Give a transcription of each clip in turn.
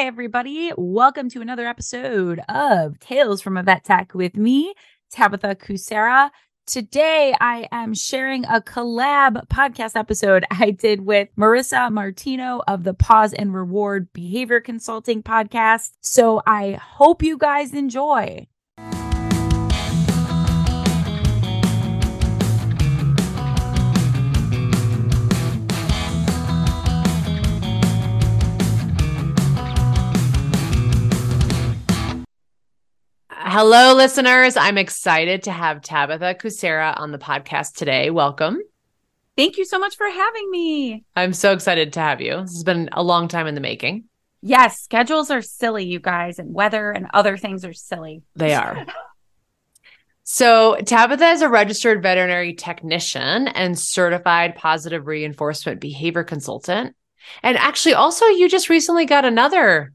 Hi, everybody. Welcome to another episode of Tales from a Vet Tech with me, Tabitha Kucera. Today, I am sharing a collab podcast episode I did with Marissa Martino of the Paws and Reward Behavior Consulting podcast. So I hope you guys enjoy. Hello, listeners. I'm excited to have Tabitha Kucera on the podcast today. Welcome. Thank you so much for having me. I'm so excited to have you. This has been a long time in the making. Yes, schedules are silly, you guys, and weather and other things are silly. They are. so, Tabitha is a registered veterinary technician and certified positive reinforcement behavior consultant. And actually, also, you just recently got another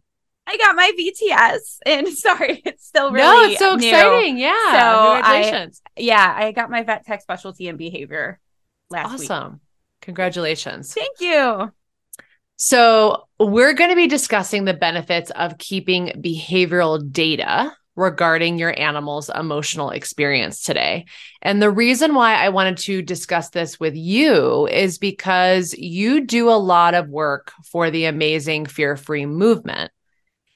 I got my VTS, and sorry, it's still really no, it's so new. exciting. Yeah, So congratulations! I, yeah, I got my vet tech specialty in behavior last week. awesome, congratulations. Thank you. So, we're going to be discussing the benefits of keeping behavioral data regarding your animal's emotional experience today. And the reason why I wanted to discuss this with you is because you do a lot of work for the amazing fear free movement.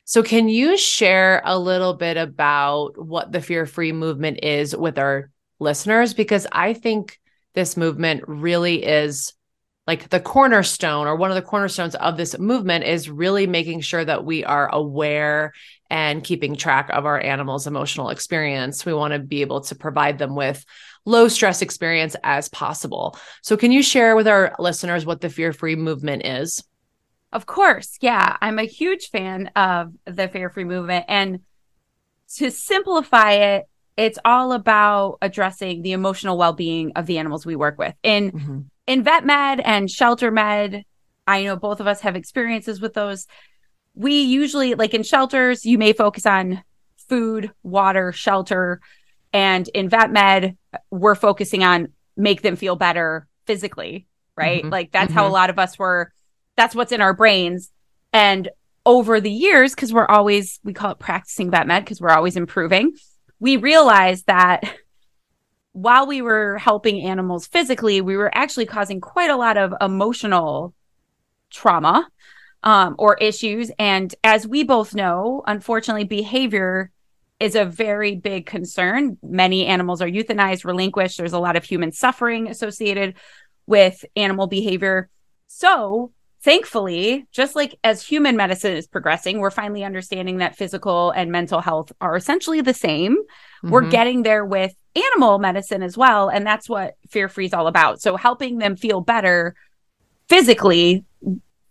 So, can you share a little bit about what the fear free movement is with our listeners? Because I think this movement really is like the cornerstone or one of the cornerstones of this movement is really making sure that we are aware and keeping track of our animals' emotional experience. We want to be able to provide them with low stress experience as possible. So, can you share with our listeners what the fear free movement is? Of course. Yeah. I'm a huge fan of the fear free movement. And to simplify it, it's all about addressing the emotional well being of the animals we work with. In Mm-hmm. in vet med and shelter med, I know both of us have experiences with those. We usually, like in shelters, you may focus on food, water, shelter. And in vet med, we're focusing on make them feel better physically, right? Mhm. Like that's how a lot of us were, that's what's in our brains. And over the years, because we're always, we call it practicing vet med because we're always improving, we realized that while we were helping animals physically, we were actually causing quite a lot of emotional trauma um, or issues. And as we both know, unfortunately, behavior is a very big concern. Many animals are euthanized, relinquished. There's a lot of human suffering associated with animal behavior. So, thankfully, just like as human medicine is progressing, we're finally understanding that physical and mental health are essentially the same we're Mhm. getting there with animal medicine as well and that's what fear free is all about so helping them feel better physically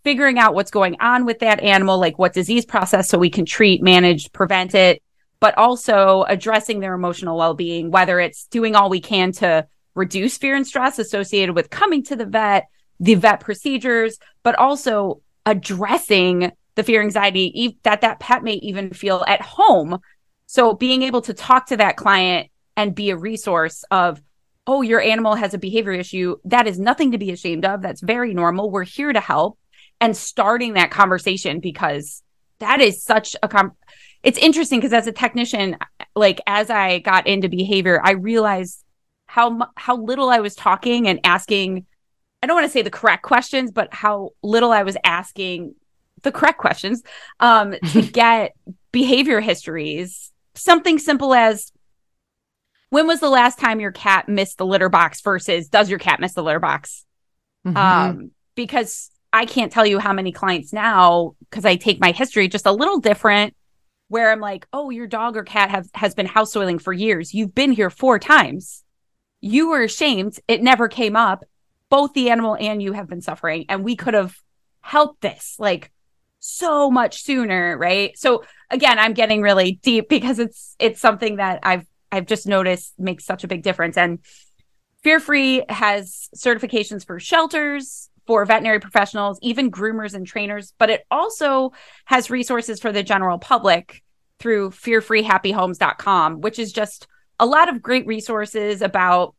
figuring out what's going on with that animal like what disease process so we can treat manage prevent it but also addressing their emotional well-being whether it's doing all we can to reduce fear and stress associated with coming to the vet the vet procedures but also addressing the fear anxiety that that pet may even feel at home so being able to talk to that client and be a resource of, oh, your animal has a behavior issue, that is nothing to be ashamed of. That's very normal. We're here to help. And starting that conversation because that is such a com- it's interesting because as a technician, like as I got into behavior, I realized how how little I was talking and asking. I don't want to say the correct questions, but how little I was asking the correct questions um, to get behavior histories. Something simple as when was the last time your cat missed the litter box versus does your cat miss the litter box? Mhm. Um, because I can't tell you how many clients now, because I take my history just a little different, where I'm like, oh, your dog or cat have, has been house soiling for years. You've been here four times. You were ashamed. It never came up. Both the animal and you have been suffering, and we could have helped this like so much sooner, right? So again, I'm getting really deep because it's it's something that I've I've just noticed makes such a big difference. And Fear Free has certifications for shelters, for veterinary professionals, even groomers and trainers, but it also has resources for the general public through fearfreehappyhomes.com, which is just a lot of great resources about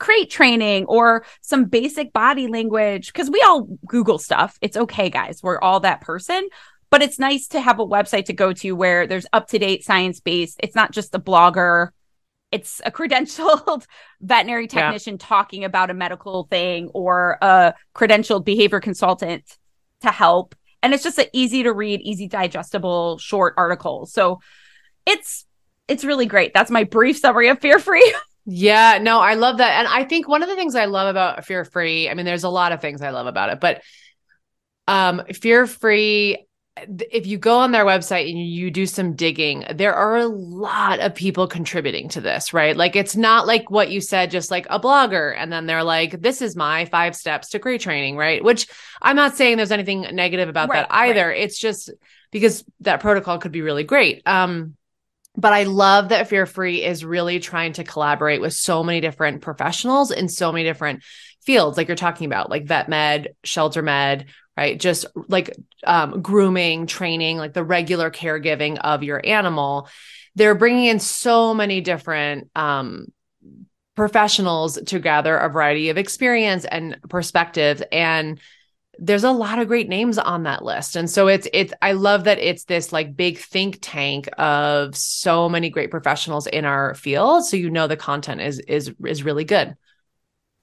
crate training or some basic body language because we all google stuff it's okay guys we're all that person but it's nice to have a website to go to where there's up to date science based. It's not just a blogger, it's a credentialed veterinary technician yeah. talking about a medical thing or a credentialed behavior consultant to help. And it's just an easy to read, easy digestible short article. So it's it's really great. That's my brief summary of Fear Free. yeah, no, I love that. And I think one of the things I love about Fear Free, I mean, there's a lot of things I love about it, but um, Fear Free if you go on their website and you do some digging, there are a lot of people contributing to this, right? Like it's not like what you said, just like a blogger. And then they're like, this is my five steps to crate training, right? Which I'm not saying there's anything negative about right, that either. Right. It's just because that protocol could be really great. Um, but I love that Fear Free is really trying to collaborate with so many different professionals in so many different fields, like you're talking about, like vet med, shelter med, right? Just like um, grooming, training, like the regular caregiving of your animal. They're bringing in so many different um, professionals to gather a variety of experience and perspectives and there's a lot of great names on that list and so it's it's i love that it's this like big think tank of so many great professionals in our field so you know the content is is is really good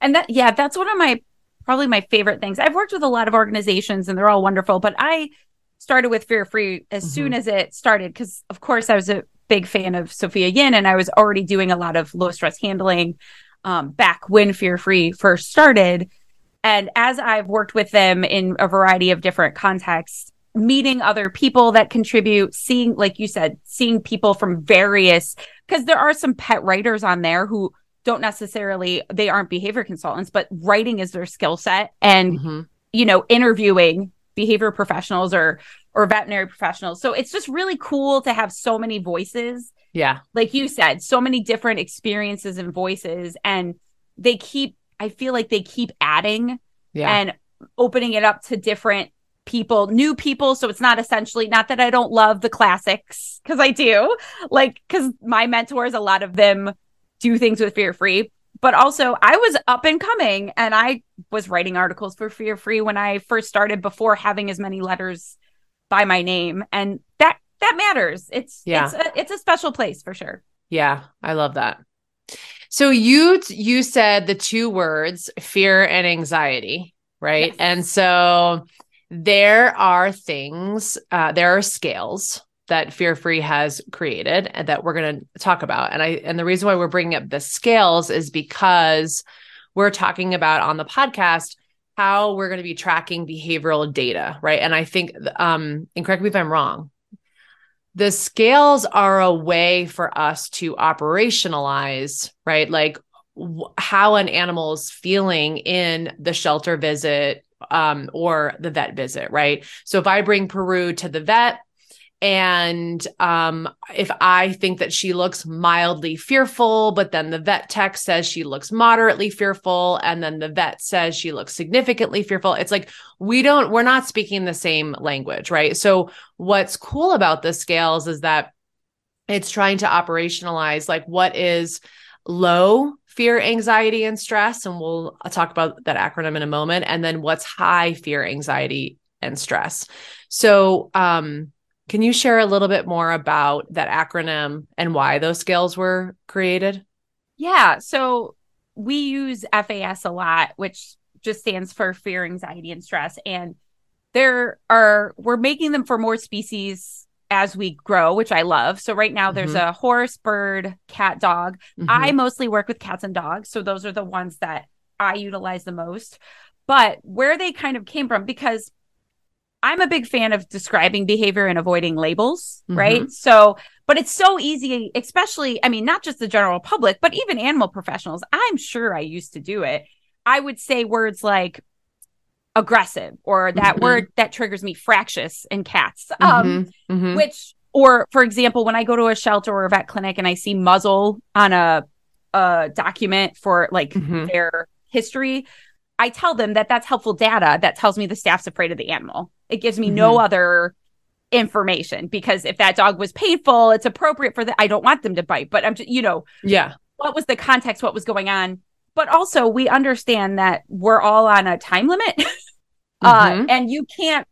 and that yeah that's one of my probably my favorite things. I've worked with a lot of organizations and they're all wonderful, but I started with Fear Free as mm-hmm. soon as it started because, of course, I was a big fan of Sophia Yin and I was already doing a lot of low stress handling um, back when Fear Free first started. And as I've worked with them in a variety of different contexts, meeting other people that contribute, seeing, like you said, seeing people from various, because there are some pet writers on there who don't necessarily they aren't behavior consultants but writing is their skill set. And mm-hmm. you know interviewing behavior professionals or or veterinary professionals. So it's just really cool to have so many voices. Yeah. Like you said so many different experiences and voices and they keep i feel like they keep adding yeah. and opening it up to different people, new people. So it's not essentially not that I don't love the classics because I do, like because my mentors, a lot of them do things with fear free. But also, I was up and coming and I was writing articles for Fear Free when I first started before having as many letters by my name. And that that matters. It's yeah. it's a, it's a special place for sure. Yeah, I love that. So you you said the two words fear and anxiety, right? Yes. And so there are things, uh, there are scales that Fear Free has created and that we're going to talk about. And I and the reason why we're bringing up the scales is because we're talking about on the podcast how we're going to be tracking behavioral data, right? And I think um and correct me if I'm wrong. The scales are a way for us to operationalize, right? Like w- how an animal is feeling in the shelter visit um, or the vet visit, right? So if I bring Peru to the vet, and um, if I think that she looks mildly fearful, but then the vet tech says she looks moderately fearful, and then the vet says she looks significantly fearful, it's like we don't, we're not speaking the same language, right? So, what's cool about the scales is that it's trying to operationalize like what is low fear, anxiety, and stress. And we'll talk about that acronym in a moment. And then what's high fear, anxiety, and stress. So, um, can you share a little bit more about that acronym and why those scales were created? Yeah. So we use FAS a lot, which just stands for fear, anxiety, and stress. And there are, we're making them for more species as we grow, which I love. So right now there's mm-hmm. a horse, bird, cat, dog. Mm-hmm. I mostly work with cats and dogs. So those are the ones that I utilize the most. But where they kind of came from, because I'm a big fan of describing behavior and avoiding labels, mm-hmm. right? So, but it's so easy, especially, I mean, not just the general public, but even animal professionals. I'm sure I used to do it. I would say words like aggressive or that mm-hmm. word that triggers me, fractious in cats, um, mm-hmm. mm-hmm. which, or for example, when I go to a shelter or a vet clinic and I see muzzle on a, a document for like mm-hmm. their history, I tell them that that's helpful data that tells me the staff's afraid of the animal. It gives me mm-hmm. no other information because if that dog was painful, it's appropriate for the I don't want them to bite, but I'm just, you know, yeah. What was the context? What was going on? But also we understand that we're all on a time limit. Uh, mm-hmm. uh, and you can't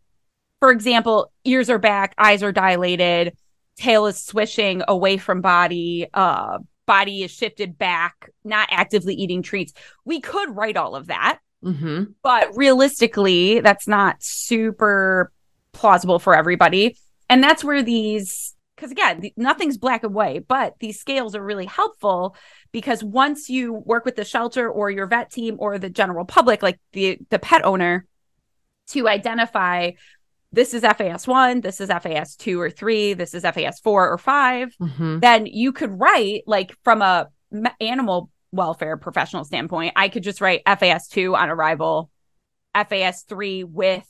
for example, ears are back, eyes are dilated, tail is swishing away from body, uh, body is shifted back, not actively eating treats. We could write all of that. Mm-hmm. But realistically, that's not super plausible for everybody. And that's where these, because again, nothing's black and white, but these scales are really helpful because once you work with the shelter or your vet team or the general public, like the, the pet owner, to identify this is FAS one, this is FAS two or three, this is FAS four or 5 mm-hmm. then you could write like from a animal welfare professional standpoint, I could just write FAS two on arrival, FAS three with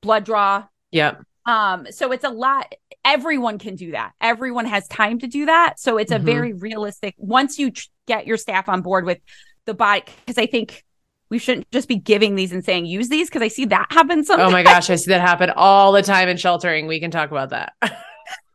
blood draw. Yep. Um, so it's a lot. Everyone can do that. Everyone has time to do that. So it's a mm-hmm. very realistic. Once you tr- get your staff on board with the body, because I think we shouldn't just be giving these and saying use these because I see that happen sometimes. Oh my gosh, I see that happen all the time in sheltering. We can talk about that.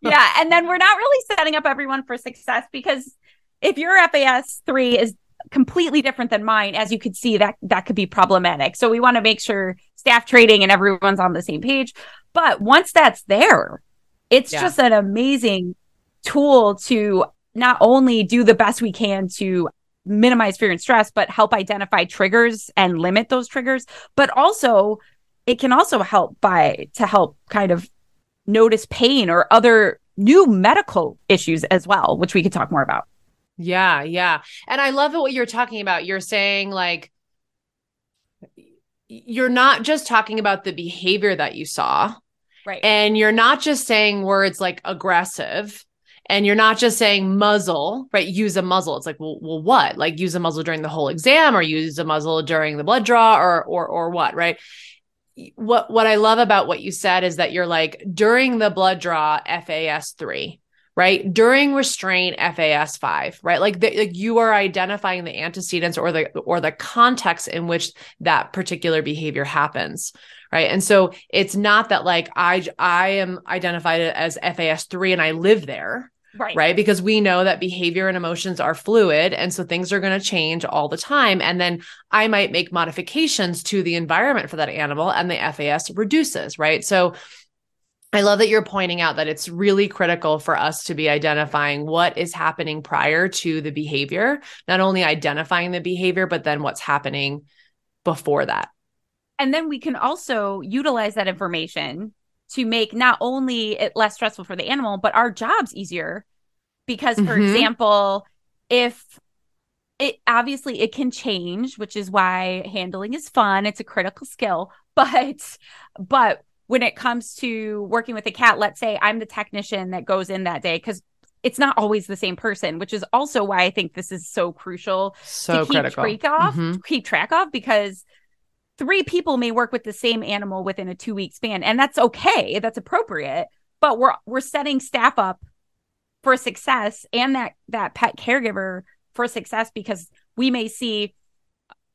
yeah, and then we're not really setting up everyone for success because if your FAS three is completely different than mine, as you could see, that that could be problematic. So we want to make sure staff trading and everyone's on the same page. But once that's there, it's yeah. just an amazing tool to not only do the best we can to minimize fear and stress, but help identify triggers and limit those triggers. But also, it can also help by to help kind of notice pain or other new medical issues as well, which we could talk more about. Yeah, yeah. And I love it what you're talking about. You're saying like you're not just talking about the behavior that you saw. Right. And you're not just saying words like aggressive and you're not just saying muzzle, right? Use a muzzle. It's like, well, well, what? Like use a muzzle during the whole exam or use a muzzle during the blood draw or or or what, right? What what I love about what you said is that you're like during the blood draw FAS 3, right? During restraint FAS 5, right? Like, the, like you are identifying the antecedents or the or the context in which that particular behavior happens right and so it's not that like i i am identified as fas 3 and i live there Right. Right. Because we know that behavior and emotions are fluid. And so things are going to change all the time. And then I might make modifications to the environment for that animal and the FAS reduces. Right. So I love that you're pointing out that it's really critical for us to be identifying what is happening prior to the behavior, not only identifying the behavior, but then what's happening before that. And then we can also utilize that information to make not only it less stressful for the animal, but our jobs easier. Because, for mm-hmm. example, if it obviously it can change, which is why handling is fun. It's a critical skill. But but when it comes to working with a cat, let's say I'm the technician that goes in that day because it's not always the same person, which is also why I think this is so crucial so to keep critical. track of, mm-hmm. keep track of, because three people may work with the same animal within a two week span and that's okay that's appropriate but we're we're setting staff up for success and that that pet caregiver for success because we may see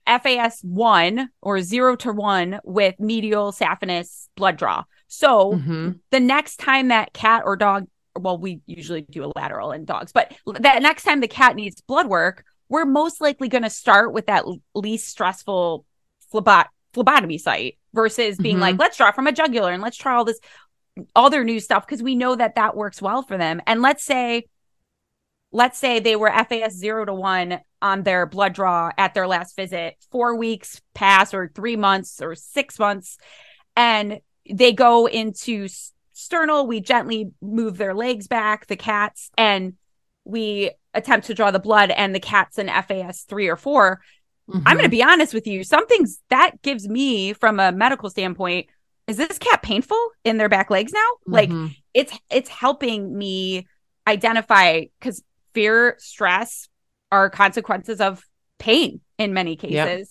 FAS 1 or 0 to 1 with medial saphenous blood draw. So mm-hmm. the next time that cat or dog well we usually do a lateral in dogs, but that next time the cat needs blood work, we're most likely going to start with that least stressful phlebot- phlebotomy site versus being mm-hmm. like, let's draw from a jugular and let's try all this other new stuff because we know that that works well for them. And let's say, let's say they were FAS zero to one on their blood draw at their last visit, four weeks pass or three months or six months, and they go into sternal. We gently move their legs back, the cats, and we attempt to draw the blood, and the cat's in FAS three or four Mm-hmm. I'm going to be honest with you. Some things that gives me, from a medical standpoint, is this cat painful in their back legs now? Mm-hmm. Like it's it's helping me identify because fear, stress are consequences of pain in many cases. Yep.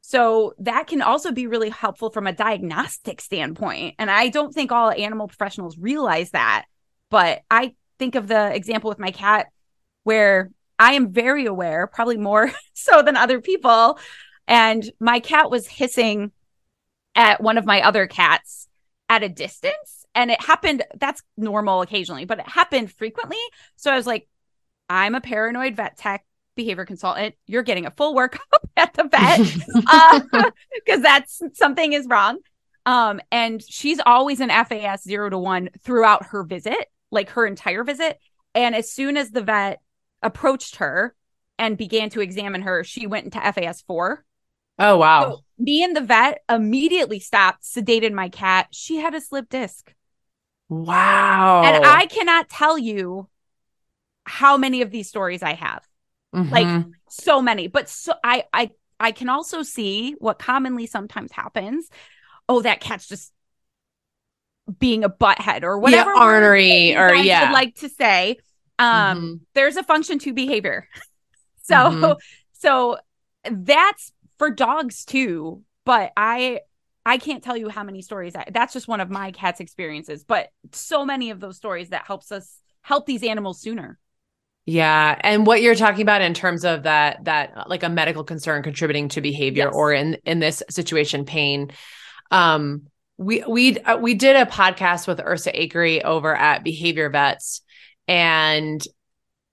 So that can also be really helpful from a diagnostic standpoint. And I don't think all animal professionals realize that. But I think of the example with my cat where I am very aware, probably more so than other people. And my cat was hissing at one of my other cats at a distance. And it happened, that's normal occasionally, but it happened frequently. So I was like, I'm a paranoid vet tech behavior consultant. You're getting a full workup at the vet because uh, that's something is wrong. Um, and she's always an FAS zero to one throughout her visit, like her entire visit. And as soon as the vet approached her and began to examine her, she went into FAS four. Oh wow. So me and the vet immediately stopped, sedated my cat. She had a slip disc. Wow. And I cannot tell you how many of these stories I have. Mhm. Like so many. But so I I I can also see what commonly sometimes happens. Oh, that cat's just being a butthead or whatever. yeah, ornery or yeah. would like to say. Um, Mhm. there's a function to behavior. so Mhm. so that's for dogs too. But I I can't tell you how many stories I, that's just one of my cat's experiences, but so many of those stories that helps us help these animals sooner. Yeah, and what you're talking about in terms of that that like a medical concern contributing to behavior Yes. or in in this situation pain. Um we we uh, we did a podcast with Ursa Akery over at Behavior Vets and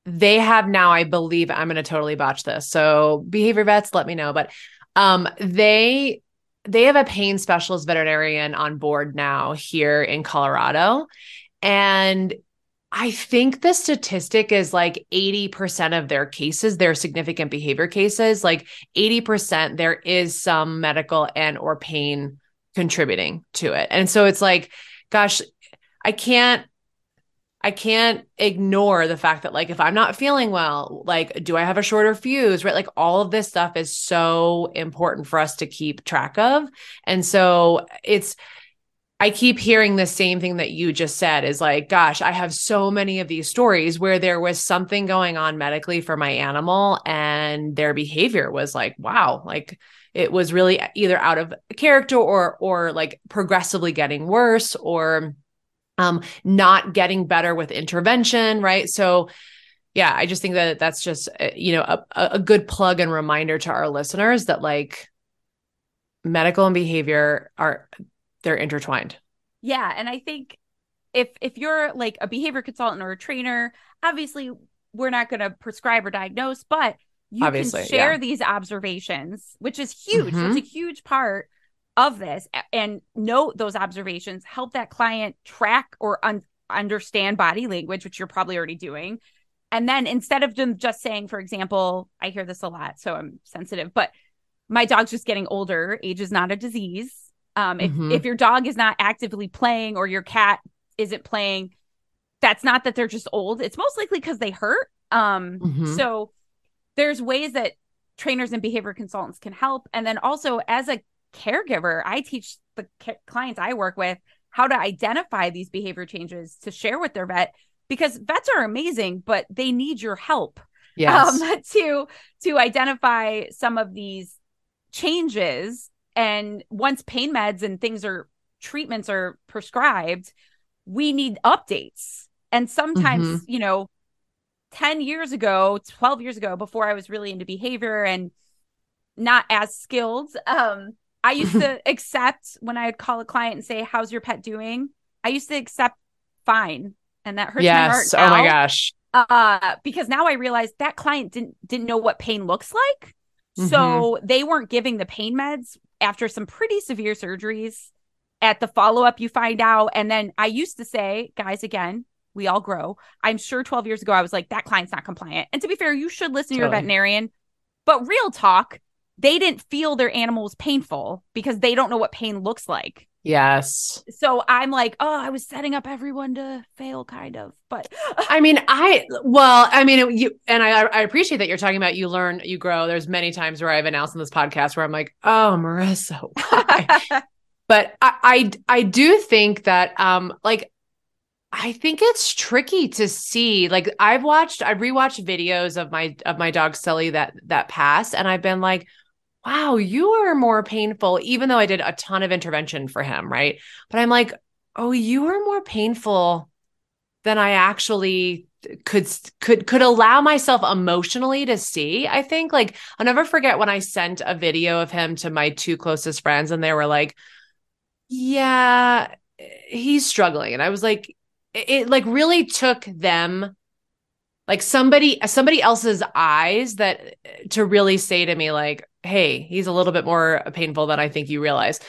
they have now I believe I'm going to totally botch this. So Behavior Vets let me know but um they they have a pain specialist veterinarian on board now here in Colorado and I think the statistic is like 80% of their cases, their significant behavior cases, like 80% there is some medical and or pain contributing to it. And so it's like gosh, I can't I can't ignore the fact that like if I'm not feeling well, like do I have a shorter fuse, right? Like all of this stuff is so important for us to keep track of. And so it's I keep hearing the same thing that you just said is like, gosh, I have so many of these stories where there was something going on medically for my animal and their behavior was like, wow, like it was really either out of character or or like progressively getting worse or um not getting better with intervention, right? So yeah, I just think that that's just uh, you know a, a good plug and reminder to our listeners that like medical and behavior are they're intertwined. Yeah, and I think if if you're like a behavior consultant or a trainer, obviously we're not going to prescribe or diagnose, but you Obviously, can share yeah. these observations, which is huge. Mhm. That's a huge part of this and note those observations, help that client track or un- understand body language, which you're probably already doing. And then instead of them just saying, for example, I hear this a lot, so I'm sensitive, but my dog's just getting older. Age is not a disease. Um, if, Mhm. if your dog is not actively playing or your cat isn't playing, that's not that they're just old. It's most likely because they hurt. Um, Mhm. so there's ways that trainers and behavior consultants can help. And then also as a caregiver, I teach the ca- clients I work with how to identify these behavior changes to share with their vet because vets are amazing, but they need your help Yes. um, to to identify some of these changes. And once pain meds and things are treatments are prescribed, we need updates. And sometimes, you know, 10 years ago, 12 years ago, before I was really into behavior and not as skilled, um, I used to accept when I would call a client and say, How's your pet doing? I used to accept fine. And that hurts my heart. yes. Oh my gosh. uh because now i realized that client didn't didn't know what pain looks like Mm-hmm. so they weren't giving the pain meds after some pretty severe surgeries at the follow-up you find out and then i used to say guys again we all grow. I'm sure 12 years ago i was like that client's not compliant. And to be fair you should listen to your Totally. veterinarian. But real talk they didn't feel their animal was painful because they don't know what pain looks like Yes. so i'm like oh i was setting up everyone to fail kind of but I mean, I well, I mean, you and I. I appreciate that you're talking about you learn, you grow. There's many times where I've announced in this podcast where I'm like, "Oh, Marissa," why?" but I, I, I do think that, um, like, I think it's tricky to see. Like, I've watched, I've rewatched videos of my of my dog Sully that that passed, and I've been like, "Wow, you are more painful." Even though I did a ton of intervention for him, right? But I'm like, "Oh, you are more painful." than I actually could could could allow myself emotionally to see. I think like I'll never forget when I sent a video of him to my two closest friends and they were like, "Yeah, he's struggling." And I was like it, it like really took them like somebody somebody else's eyes that to really say to me like hey, he's a little bit more painful than I think you realize.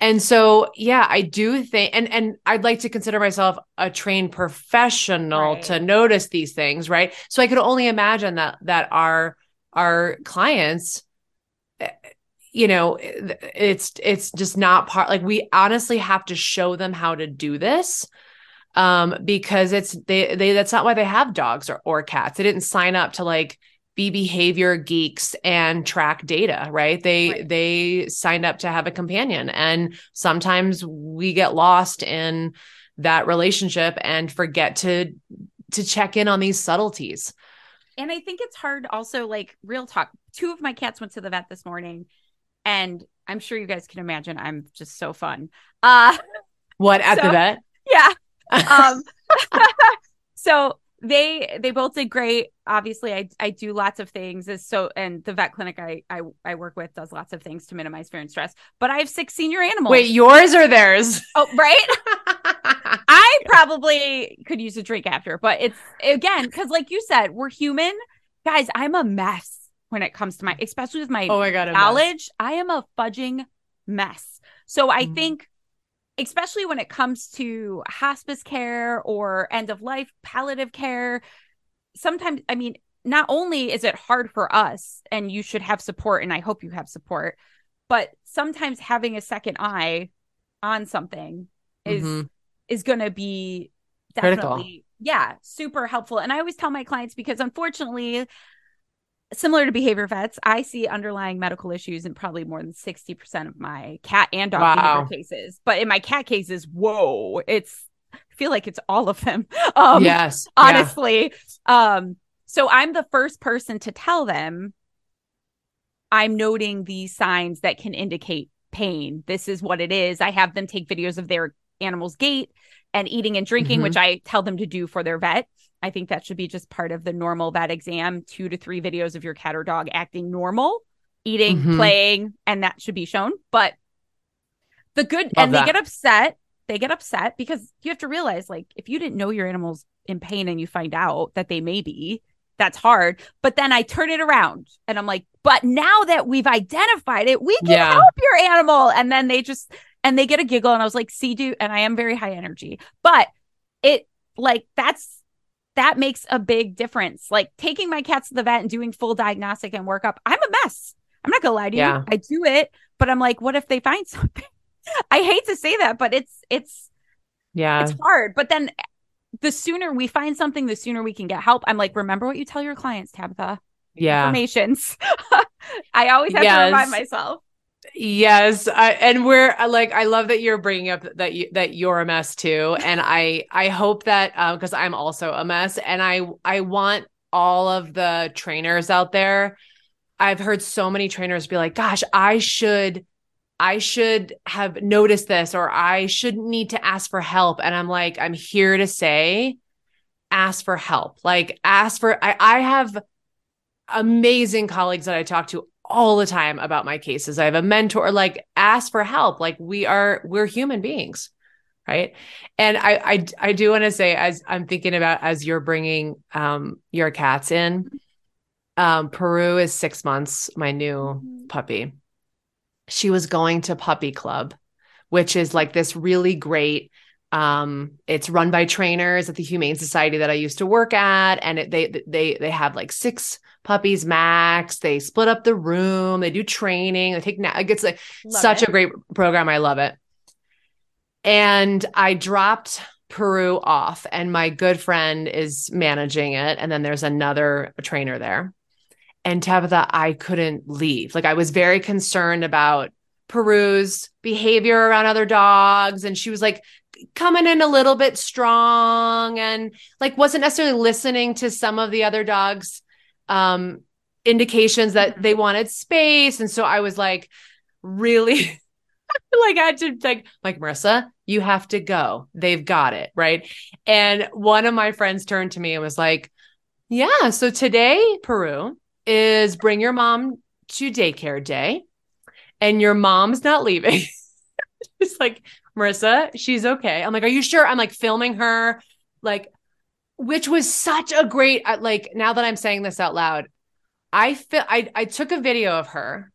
And so, yeah, I do think, and and I'd like to consider myself a trained professional right. to notice these things, right? So I could only imagine that that our our clients, eh, you know, it's it's just not part. Like we honestly have to show them how to do this um because it's they they that's not why they have dogs or, or cats they didn't sign up to like be behavior geeks and track data right? They right. they signed up to have a companion and sometimes we get lost in that relationship and forget to to check in on these subtleties. And i think it's hard also like real talk two of my cats went to the vet this morning and i'm sure you guys can imagine i'm just so fun. Uh what at so, the vet? Yeah. Um so they they both did great. Obviously i i do lots of things. Is so and the vet clinic I, I i work with does lots of things to minimize fear and stress but i have six senior animals. Wait yours or theirs? Oh right? I probably could use a drink after but it's again because like you said we're human. Guys i'm a mess when it comes to my especially with my oh my god knowledge. I am a fudging mess. So i mm. think especially when it comes to hospice care or end of life palliative care sometimes i mean not only is it hard for us and you should have support and i hope you have support but sometimes having a second eye on something is mm-hmm. is going to be definitely Critical. yeah super helpful and i always tell my clients because unfortunately similar to behavior vets, I see underlying medical issues in probably more than 60% of my cat and dog wow. behavior cases. But in my cat cases, whoa, it's I feel like it's all of them. Um, yes. Honestly. Yeah. Um, so I'm the first person to tell them I'm noting these signs that can indicate pain. This is what it is. I have them take videos of their animal's gait and eating and drinking, mm-hmm. which I tell them to do for their vet. I think that should be just part of the normal vet exam two to three videos of your cat or dog acting normal, eating, mm-hmm. playing, and that should be shown. But the good, Love and that. they get upset. They get upset because you have to realize, like, if you didn't know your animal's in pain and you find out that they may be, that's hard. But then I turn it around and I'm like, but now that we've identified it, we can yeah. help your animal. And then they just, and they get a giggle. And I was like, see, dude, and I am very high energy, but it, like, that's that makes a big difference. Like taking my cats to the vet and doing full diagnostic and workup, I'm a mess. I'm not gonna lie to you. Yeah. I do it, but I'm like, what if they find something? I hate to say that, but it's it's yeah, it's hard. But then the sooner we find something, the sooner we can get help. I'm like, remember what you tell your clients, Tabitha. Yeah. Informations. I always have yes. to remind myself. Yes, I, and we're uh, like I love that you're bringing up that you that you're a mess too, and I I hope that because uh, I'm also a mess, and I I want all of the trainers out there. I've heard so many trainers be like, "Gosh, I should." I should have noticed this or I shouldn't need to ask for help. And I'm like, I'm here to say, ask for help. Like, ask for, I, I have amazing colleagues that I talk to all the time about my cases. I have a mentor, like ask for help. Like we are, we're human beings. Right. And I, I, I do want to say, as I'm thinking about, as you're bringing, um, your cats in, um, Peru is six months, my new mm-hmm. puppy. She was going to puppy club, which is like this really great, um it's run by trainers at the humane society that i used to work at and it, they they they have like six puppies max. They split up the room. They do training. They take na- it's like love such it. a great program. I love it. And I dropped Peru off, and my good friend is managing it. And then there's another trainer there. And Tabitha, I couldn't leave. Like I was very concerned about Peru's behavior around other dogs. And she was like coming in a little bit strong and like wasn't necessarily listening to some of the other dogs um, indications that mm-hmm. they wanted space. And so I was like, really, like I had to like, like Marissa, you have to go. They've got it. Right. And one of my friends turned to me and was like, yeah, so today, Peru is bring your mom to daycare day and your mom's not leaving. it's like, Marissa, she's okay. I'm like, are you sure? I'm like filming her. Like, which was such a great uh, like now that i'm saying this out loud i feel i i took a video of her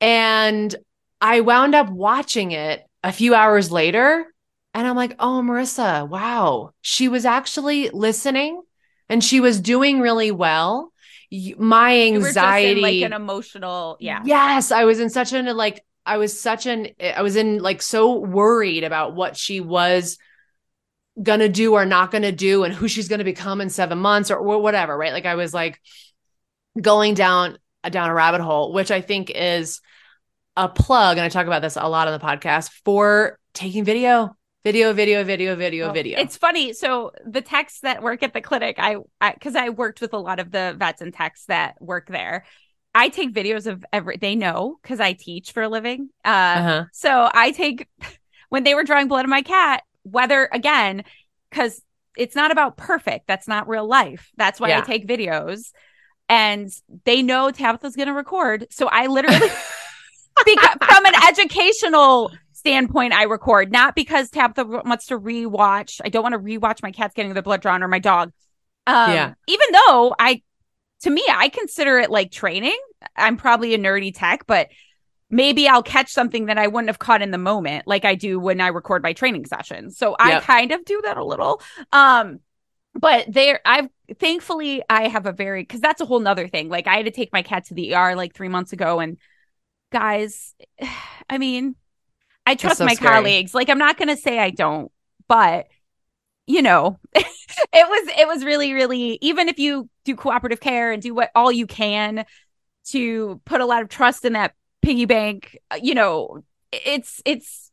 And I wound up watching it a few hours later. And I'm like, oh, Marissa, wow. She was actually listening and she was doing really well. My anxiety, like an emotional, yeah. Yes. I was in such an, like, I was such an, I was in like so worried about what she was gonna do or not gonna do and who she's gonna become in seven months or, or whatever, right? Like I was like going down down a rabbit hole, which I think is a plug, and I talk about this a lot on the podcast for taking video, video, video, video, video, oh, video. It's funny. So the techs that work at the clinic, I because I, I, worked with a lot of the vets and techs that work there. I take videos of every. They know because I teach for a living. Uh, uh-huh. So I take when they were drawing blood on my cat. Whether again, because it's not about perfect. That's not real life. That's why yeah. I take videos and they know Tabitha's going to record. So I literally, because, from an educational standpoint, I record, not because Tabitha wants to rewatch. I don't want to rewatch my cats getting their blood drawn or my dog. Um, yeah. Even though I, to me, I consider it like training. I'm probably a nerdy tech, but maybe I'll catch something that I wouldn't have caught in the moment, like I do when I record my training sessions. So yep. I kind of do that a little. Um, but there i've thankfully i have a very because that's a whole nother thing like i had to take my cat to the er like three months ago and guys i mean i trust so my scary. colleagues like i'm not gonna say i don't but you know it was it was really really even if you do cooperative care and do what all you can to put a lot of trust in that piggy bank uh, you know it's it's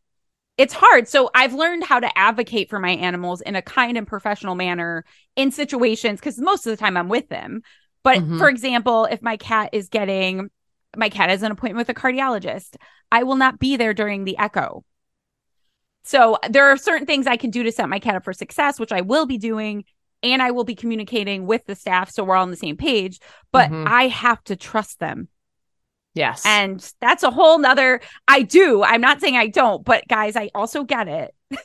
it's hard. So I've learned how to advocate for my animals in a kind and professional manner in situations because most of the time I'm with them. But mm-hmm. for example, if my cat is getting my cat has an appointment with a cardiologist, I will not be there during the echo. So there are certain things I can do to set my cat up for success, which I will be doing. And I will be communicating with the staff so we're all on the same page. But mm-hmm. I have to trust them Yes. And that's a whole nother I do. I'm not saying I don't, but guys, I also get it.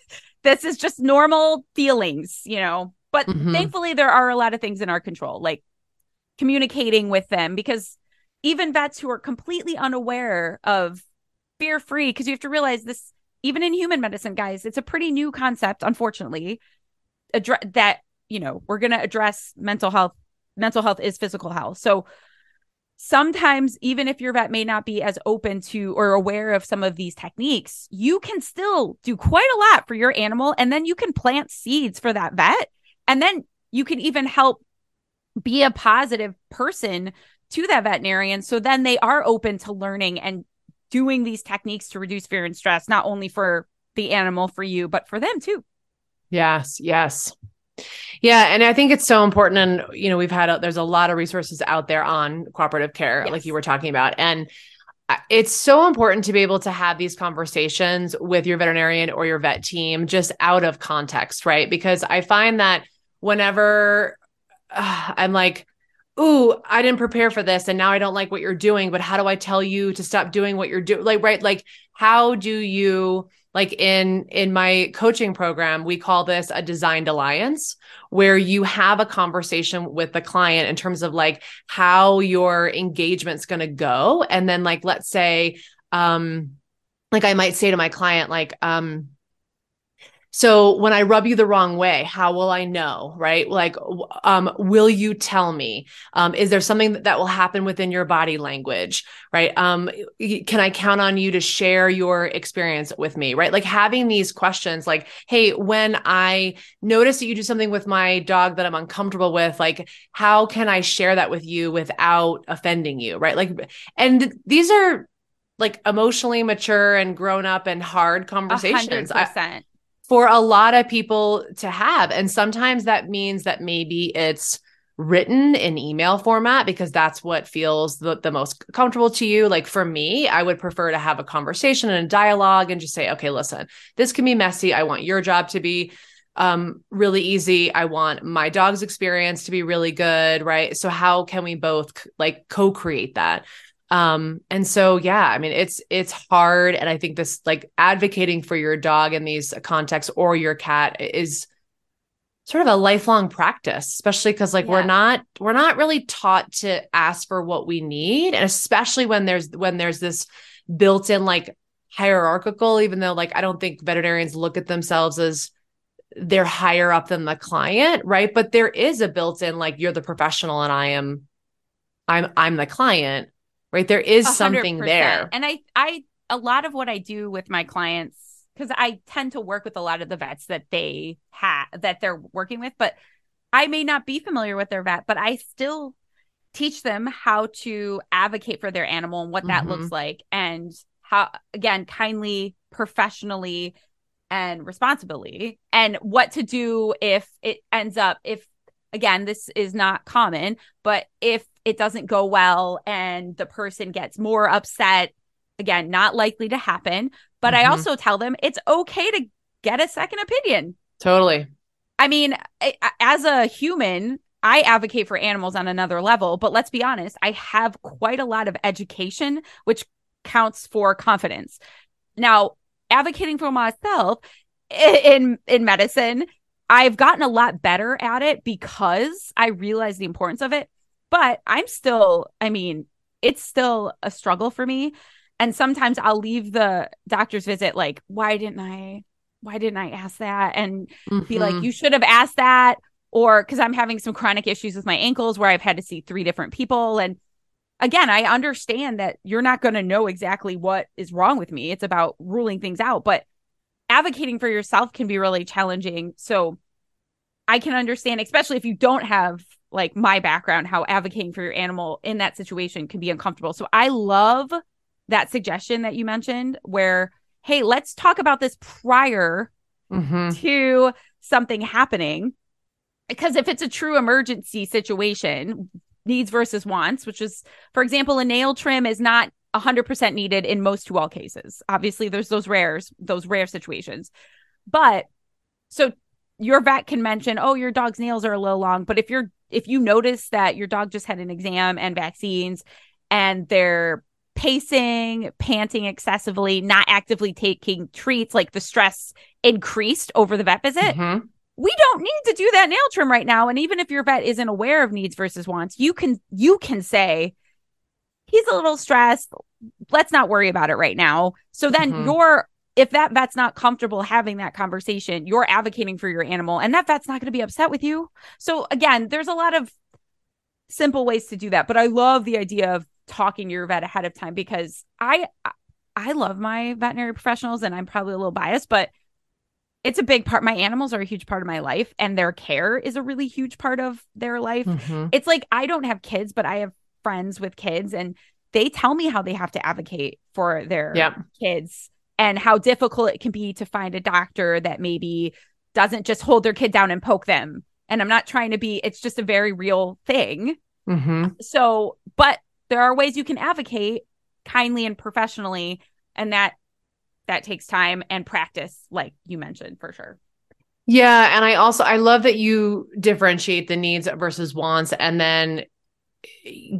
this is just normal feelings, you know. But mm-hmm. thankfully there are a lot of things in our control, like communicating with them because even vets who are completely unaware of fear free, because you have to realize this, even in human medicine, guys, it's a pretty new concept, unfortunately, address that, you know, we're going to address mental health. Mental health is physical health. So sometimes even if your vet may not be as open to or aware of some of these techniques you can still do quite a lot for your animal and then you can plant seeds for that vet. And then you can even help be a positive person to that veterinarian. So then they are open to learning and doing these techniques to reduce fear and stress not only for the animal for you but for them too. Yes yes yeah, and I think it's so important. And you know, we've had a, there's a lot of resources out there on cooperative care, yes. like you were talking about, and it's so important to be able to have these conversations with your veterinarian or your vet team just out of context, right? Because I find that whenever uh, I'm like, ooh, I didn't prepare for this and now I don't like what you're doing, but how do I tell you to stop doing what you're doing? Like, right? Like, how do you like in in my coaching program we call this a designed alliance where you have a conversation with the client in terms of like how your engagement's going to go. And then like let's say um like i might say to my client like um so when I rub you the wrong way, how will I know? Right? Like, um, will you tell me? Um, is there something that, that will happen within your body language? Right? Um, can I count on you to share your experience with me? Right? Like having these questions, like, hey, when I notice that you do something with my dog that I'm uncomfortable with, like, how can I share that with you without offending you? Right? Like, and these are like emotionally mature and grown up and hard conversations. 100% for a lot of people to have. And sometimes that means that maybe it's written in email format because that's what feels the, the most comfortable to you. Like for me, I would prefer to have a conversation and a dialogue and just say, okay, listen, this can be messy. I want your job to be um really easy i want my dog's experience to be really good right so how can we both like co-create that um and so yeah i mean it's it's hard and i think this like advocating for your dog in these contexts or your cat is sort of a lifelong practice especially because like yeah. we're not we're not really taught to ask for what we need and especially when there's when there's this built in like hierarchical, even though like I don't think veterinarians look at themselves as they're higher up than the client, right? But there is a built-in like you're the professional and I am I'm I'm the client, right? There is 100%. something there. And I I a lot of what I do with my clients because I tend to work with a lot of the vets that they have that they're working with, but I may not be familiar with their vet, but I still teach them how to advocate for their animal and what that mm-hmm. looks like and how again kindly professionally and responsibly and what to do if it ends up if again this is not common but if it doesn't go well and the person gets more upset again not likely to happen but mm-hmm. i also tell them it's okay to get a second opinion totally i mean as a human I advocate for animals on another level, but let's be honest, I have quite a lot of education, which counts for confidence. Now, advocating for myself in in medicine, I've gotten a lot better at it because I realize the importance of it, but I'm still, I mean, it's still a struggle for me. And sometimes I'll leave the doctor's visit like, why didn't I why didn't I ask that? And mm-hmm. be like, mm-hmm. you should have asked that or because I'm having some chronic issues with my ankles where I've had to see three different people. And again, I understand that you're not going to know exactly what is wrong with me. It's about ruling things out, but advocating for yourself can be really challenging. So I can understand, especially if you don't have like my background, how advocating for your animal in that situation can be uncomfortable. So I love that suggestion that you mentioned where, hey, let's talk about this prior mm-hmm. to something happening because if it's a true emergency situation, needs versus wants, which is, for example, a nail trim is not 100% needed in most to all cases. Obviously, there's those rares, those rare situations. But so your vet can mention, oh, your dog's nails are a little long. But if you're, if you notice that your dog just had an exam and vaccines and they're pacing, panting excessively, not actively taking treats, like the stress increased over the vet visit, mm-hmm we don't need to do that nail trim right now and even if your vet isn't aware of needs versus wants you can you can say he's a little stressed let's not worry about it right now so then mm-hmm. you're if that vet's not comfortable having that conversation you're advocating for your animal and that vet's not going to be upset with you so again there's a lot of simple ways to do that but i love the idea of talking to your vet ahead of time because i i love my veterinary professionals and i'm probably a little biased but it's a big part. My animals are a huge part of my life, and their care is a really huge part of their life. Mm-hmm. It's like I don't have kids, but I have friends with kids, and they tell me how they have to advocate for their yep. kids and how difficult it can be to find a doctor that maybe doesn't just hold their kid down and poke them. And I'm not trying to be, it's just a very real thing. Mm-hmm. So, but there are ways you can advocate kindly and professionally, and that that takes time and practice, like you mentioned for sure. Yeah. And I also, I love that you differentiate the needs versus wants and then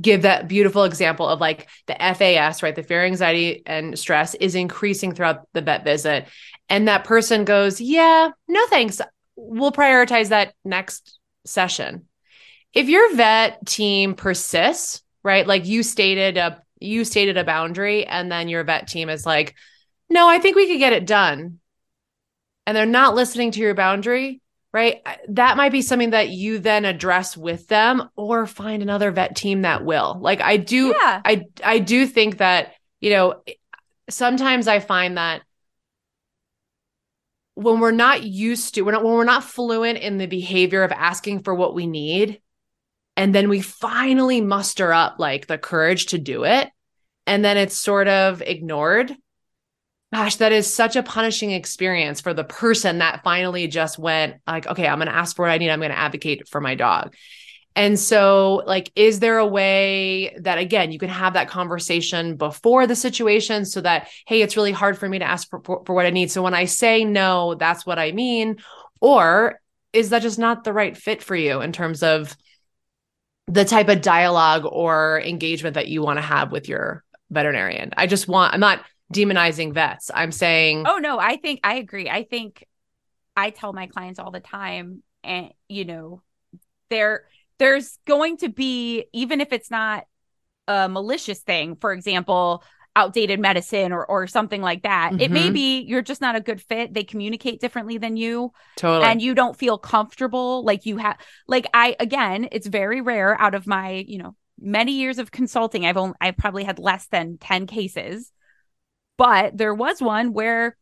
give that beautiful example of like the FAS, right? The fear, anxiety, and stress is increasing throughout the vet visit. And that person goes, Yeah, no thanks. We'll prioritize that next session. If your vet team persists, right? Like you stated a you stated a boundary, and then your vet team is like, no, I think we could get it done. And they're not listening to your boundary, right? That might be something that you then address with them or find another vet team that will. Like I do yeah. I I do think that, you know, sometimes I find that when we're not used to when, when we're not fluent in the behavior of asking for what we need and then we finally muster up like the courage to do it and then it's sort of ignored gosh, that is such a punishing experience for the person that finally just went like, okay, I'm going to ask for what I need. I'm going to advocate for my dog. And so, like, is there a way that, again, you can have that conversation before the situation so that, hey, it's really hard for me to ask for, for, for what I need. So when I say no, that's what I mean. Or is that just not the right fit for you in terms of the type of dialogue or engagement that you want to have with your veterinarian? I just want, I'm not demonizing vets. I'm saying Oh no, I think I agree. I think I tell my clients all the time and you know, there there's going to be even if it's not a malicious thing, for example, outdated medicine or or something like that. Mm-hmm. It may Mm-hmm. be you're just not a good fit. They communicate differently than you Totally. and you don't feel comfortable like you have like I again, it's very rare out of my, you know, many years of consulting. I've only I've probably had less than 10 cases. But there was one where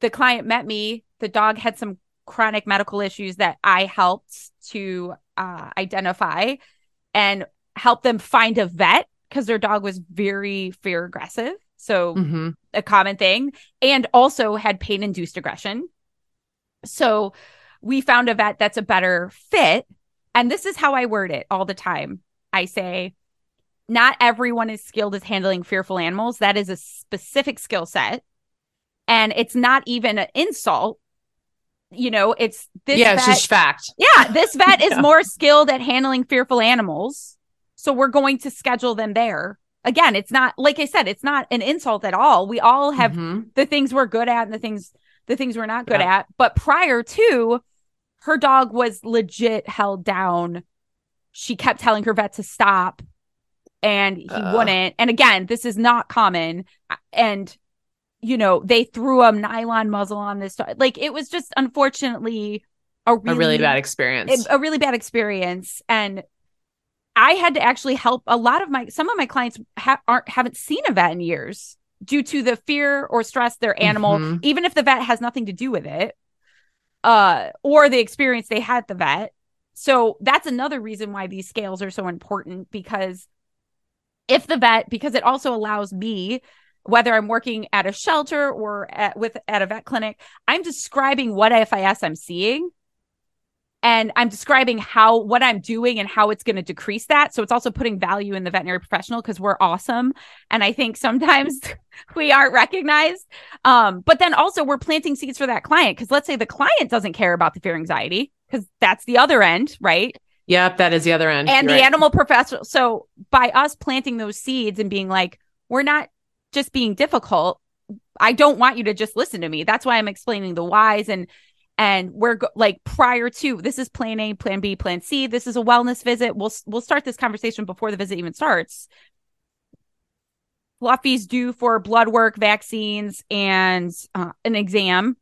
the client met me, the dog had some chronic medical issues that I helped to uh, identify and help them find a vet because their dog was very fear aggressive. So, hmm a common thing, and also had pain induced aggression. So, we found a vet that's a better fit. And this is how I word it all the time. I say, not everyone is skilled at handling fearful animals. That is a specific skill set. And it's not even an insult. You know, it's this yeah, it's just fact. yeah, this vet is more skilled at handling fearful animals. So we're going to schedule them there. Again, it's not like I said, it's not an insult at all. We all have Mhm. the things we're good at and the things the things we're not good Yeah. at. But prior to her dog was legit held down. She kept telling her vet to stop and he Ugh. wouldn't. And again, this is not common. And you know, they threw a nylon muzzle on this. Like it was just unfortunately a really, a really bad experience. a really bad experience and i had to actually help a lot of my some of my clients ha- aren't haven't seen a vet in years due to the fear or stress their animal Mhm. even if the vet has nothing to do with it uh or the experience they had the vet so that's another reason why these scales are so important because if the vet because it also allows me whether i'm working at a shelter or at with at a vet clinic i'm describing what FAS i'm seeing and I'm describing how what I'm doing and how it's going to decrease that. So it's also putting value in the veterinary professional because we're awesome. And I think sometimes we aren't recognized. Um, but then also we're planting seeds for that client because let's say the client doesn't care about the fear anxiety because that's the other end, right? Yep, that is the other end. and You're the right. animal professional. So by us planting those seeds and being like, we're not just being difficult. I don't want you to just listen to me. That's why I'm explaining the whys and and we're go- like prior to this is plan A, plan B, plan C. This is a wellness visit. We'll we'll start this conversation before the visit even starts. Fluffy's due for blood work, vaccines, and uh, an exam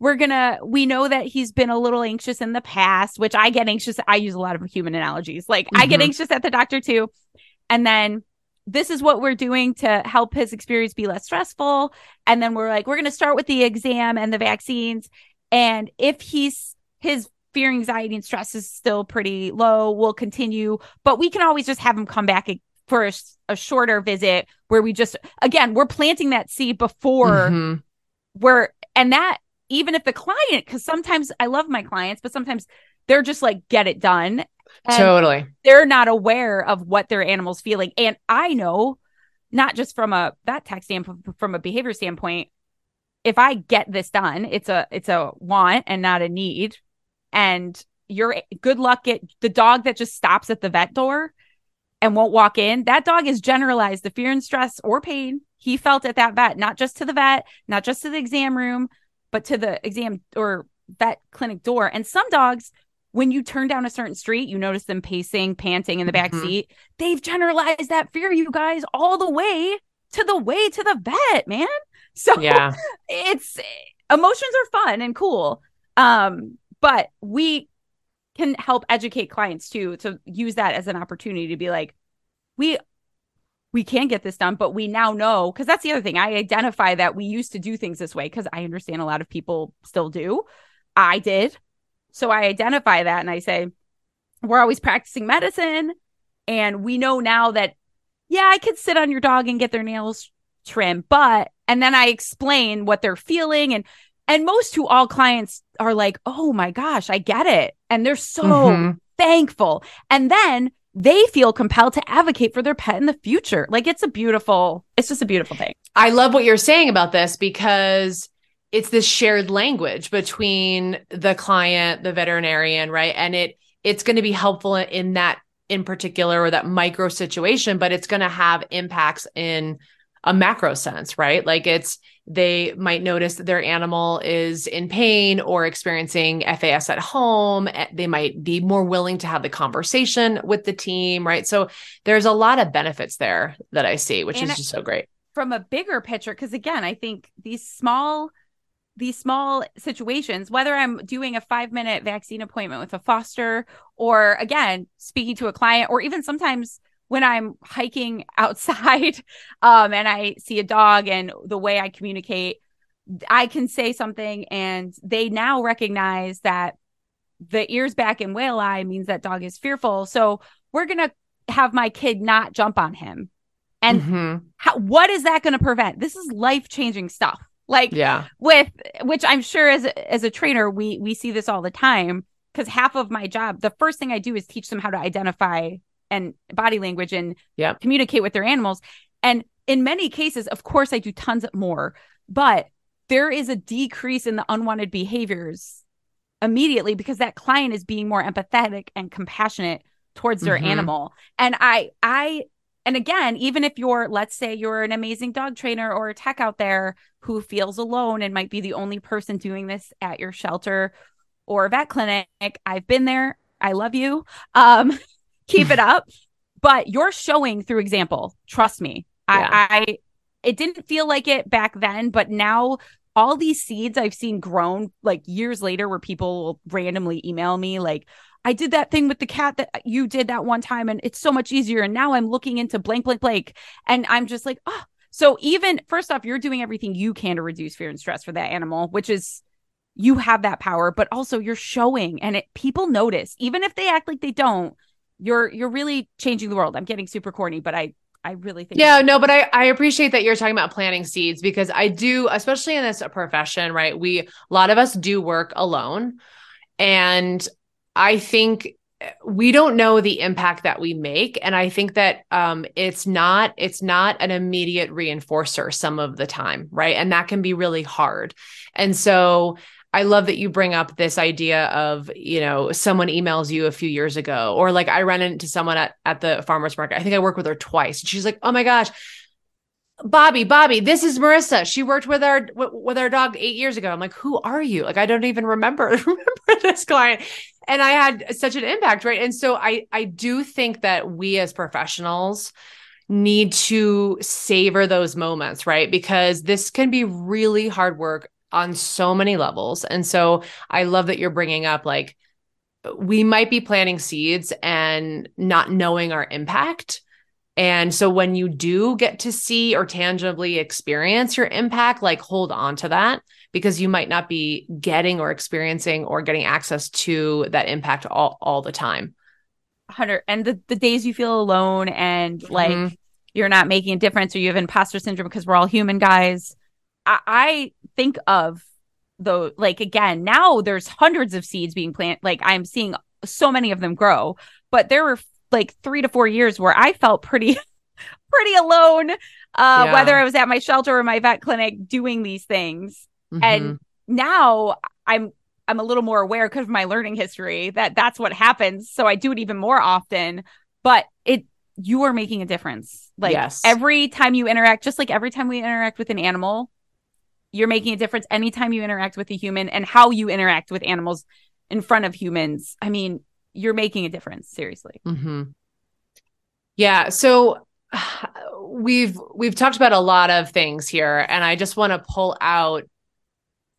we're gonna we know that he's been a little anxious in the past which i get anxious i use a lot of human analogies. Like i get Mhm. anxious at the doctor too. And then this is what we're doing to help his experience be less stressful. And then we're like we're gonna start with the exam and the vaccines. And if he's his fear anxiety and stress is still pretty low we'll continue. But we can always just have him come back for a, a shorter visit where we just again we're planting that seed before Mhm. where and that even if the client because sometimes i love my clients but sometimes they're just like get it done. Totally. they're not aware of what their animal's feeling. And i know not just from a that tech standpoint from a behavior standpoint if i get this done it's a it's a want and not a need. And you're good luck at the dog that just stops at the vet door and won't walk in that dog is generalized the fear and stress or pain he felt at that vet not just to the vet not just to the exam room but to the exam or vet clinic door and some dogs when you turn down a certain street you notice them pacing panting in the back Mhm. seat they've generalized that fear you guys all the way to the way to the vet man so Yeah. it's emotions are fun and cool um but we can help educate clients too to use that as an opportunity to be like we we can get this done but we now know because that's the other thing. I identify that we used to do things this way because i understand a lot of people still do. I did. So i identify that and i say we're always practicing medicine. And we know now that yeah i could sit on your dog and get their nails trimmed but and then i explain what they're feeling and and most to all clients are like oh my gosh i get it. And they're so Mhm. thankful. And then they feel compelled to advocate for their pet in the future like it's a beautiful it's just a beautiful thing I love what you're saying about this because it's this shared language between the client, the veterinarian, right? And it it's going to be helpful in that in particular or that micro situation, but it's going to have impacts in a macro sense, right? Like it's they might notice that their animal is in pain or experiencing FAS at home. Eh, They might be more willing to have the conversation with the team, right? So there's a lot of benefits there that I see, which And is just so great. from a bigger picture, because again, I think these small these small situations, whether I'm doing a five minute vaccine appointment with a foster, or again, speaking to a client, or even sometimes when I'm hiking outside um, and I see a dog and the way I communicate, I can say something and they now recognize that the ears back and whale eye means that dog is fearful. So we're going to have my kid not jump on him. And mm-hmm. how, what is that going to prevent? This is life changing stuff. Like yeah, with which I'm sure as as a trainer we we see this all the time because half of my job, the first thing I do is teach them how to identify and body language and yep. communicate with their animals. And in many cases, of course, I do tons more, but there is a decrease in the unwanted behaviors immediately because that client is being more empathetic and compassionate towards their mm-hmm. animal. And I I and again, even if you're, let's say you're an amazing dog trainer or a tech out there who feels alone and might be the only person doing this at your shelter or vet clinic, I've been there. I love you. Um, keep it up. But you're showing through example. Trust me. Yeah. I, I, it didn't feel like it back then, but now all these seeds I've seen grown like years later where people will randomly email me like, I did that thing with the cat that uh, you did that one time and it's so much easier. And now I'm looking into blank, blank, blank. And I'm just like, oh, so even first off, you're doing everything you can to reduce fear and stress for that animal, which is you have that power, but also you're showing and it people notice, even if they act like they don't, you're you're really changing the world. I'm getting super corny, but I I really think Yeah, no, but I I appreciate that you're talking about planting seeds because I do, especially in this profession, right? We a lot of us do work alone. And I think we don't know the impact that we make and i think that um, it's not it's not an immediate reinforcer some of the time right and that can be really hard and so i love that you bring up this idea of you know someone emails you a few years ago or like i ran into someone at, at the farmers market i think i worked with her twice and she's like oh my gosh Bobby, Bobby, this is Marissa. She worked with our with our dog eight years ago. I'm like, who are you? Like, I don't even remember remember this client. And I had such an impact, right? And so I I do think that we as professionals need to savor those moments, right? Because this can be really hard work on so many levels. And so I love that you're bringing up like we might be planting seeds and not knowing our impact and so when you do get to see or tangibly experience your impact, like hold on to that because you might not be getting or experiencing or getting access to that impact all, all the time. 100 and the, the days you feel alone and like mm-hmm. you're not making a difference or you have imposter syndrome because we're all human guys. I, I think of though like again now there's hundreds of seeds being planted like i'm seeing so many of them grow but there were like three to four years where I felt pretty, pretty alone, uh, yeah. whether I was at my shelter or my vet clinic doing these things. Mm-hmm. And now I'm, I'm a little more aware because of my learning history that that's what happens. So I do it even more often, but it, you are making a difference. Like yes. every time you interact, just like every time we interact with an animal, you're making a difference anytime you interact with a human and how you interact with animals in front of humans. I mean, you're making a difference seriously mm-hmm. yeah so we've we've talked about a lot of things here and i just want to pull out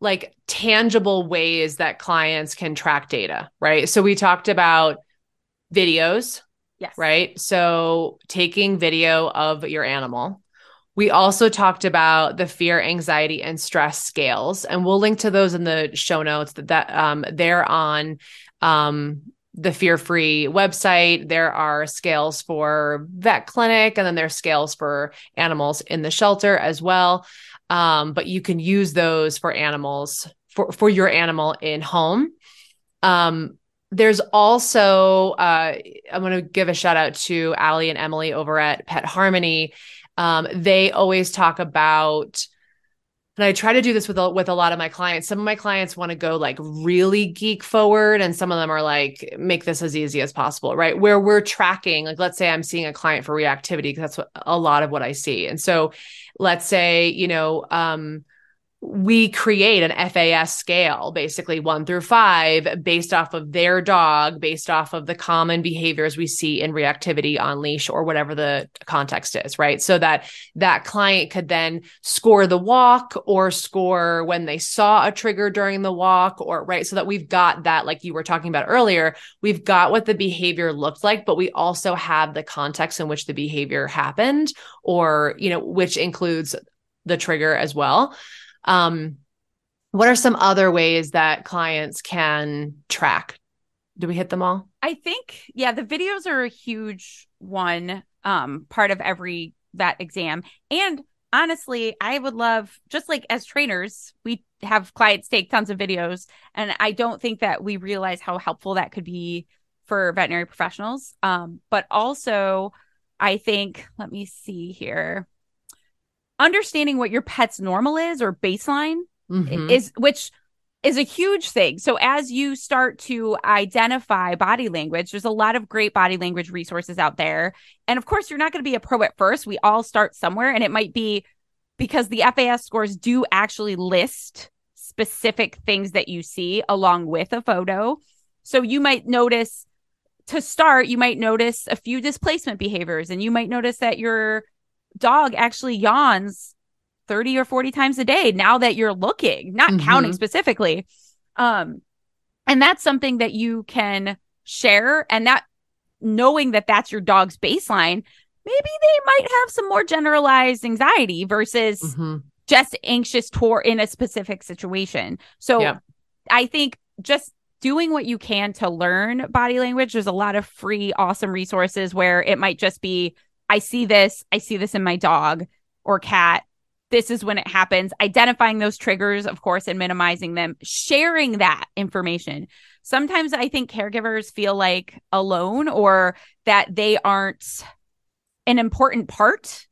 like tangible ways that clients can track data right so we talked about videos yes right so taking video of your animal we also talked about the fear, anxiety, and stress scales, and we'll link to those in the show notes. That that um, they're on um, the fear free website. There are scales for vet clinic, and then there's scales for animals in the shelter as well. Um, but you can use those for animals for, for your animal in home. Um, there's also, uh, I'm going to give a shout out to Allie and Emily over at Pet Harmony. Um, they always talk about and I try to do this with a, with a lot of my clients. Some of my clients want to go like really geek forward, and some of them are like make this as easy as possible, right? Where we're tracking, like let's say I'm seeing a client for reactivity because that's what, a lot of what I see. And so, let's say you know, um, we create an FAS scale, basically one through five, based off of their dog, based off of the common behaviors we see in reactivity on leash or whatever the context is, right? So that that client could then score the walk or score when they saw a trigger during the walk, or right. So that we've got that, like you were talking about earlier, we've got what the behavior looked like, but we also have the context in which the behavior happened, or, you know, which includes the trigger as well. Um, what are some other ways that clients can track? Do we hit them all? I think, yeah, the videos are a huge one, um, part of every vet exam. And honestly, I would love, just like as trainers, we have clients take tons of videos. And I don't think that we realize how helpful that could be for veterinary professionals. Um, but also, I think, let me see here understanding what your pet's normal is or baseline mm-hmm. is which is a huge thing. So as you start to identify body language, there's a lot of great body language resources out there. And of course, you're not going to be a pro at first. We all start somewhere and it might be because the FAS scores do actually list specific things that you see along with a photo. So you might notice to start, you might notice a few displacement behaviors and you might notice that your dog actually yawns 30 or 40 times a day now that you're looking, not mm-hmm. counting specifically. Um, and that's something that you can share and that knowing that that's your dog's baseline, maybe they might have some more generalized anxiety versus mm-hmm. just anxious tour in a specific situation. So yeah. I think just doing what you can to learn body language, there's a lot of free, awesome resources where it might just be I see this, I see this in my dog or cat. This is when it happens. Identifying those triggers, of course, and minimizing them, sharing that information. Sometimes I think caregivers feel like alone or that they aren't an important part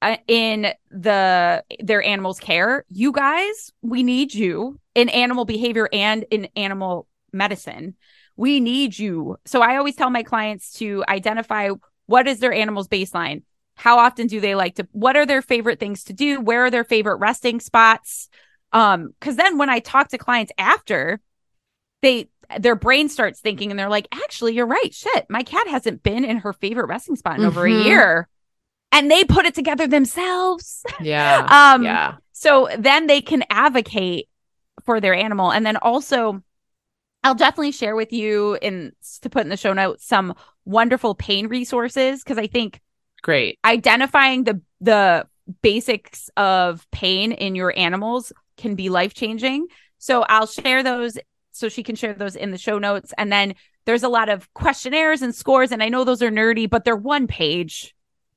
uh, in the their animal's care. You guys, we need you in animal behavior and in animal medicine. We need you. So I always tell my clients to identify what is their animal's baseline? How often do they like to, what are their favorite things to do? Where are their favorite resting spots? Um, cause then when I talk to clients after, they, their brain starts thinking and they're like, actually, you're right. Shit, my cat hasn't been in her favorite resting spot in mm-hmm. over a mm-hmm. year. And they put it together themselves. Yeah. um, yeah. So then they can advocate for their animal. And then also, I'll definitely share with you in to put in the show notes some wonderful pain resources because I think great identifying the the basics of pain in your animals can be life changing. So I'll share those so she can share those in the show notes and then there's a lot of questionnaires and scores and I know those are nerdy but they're one page.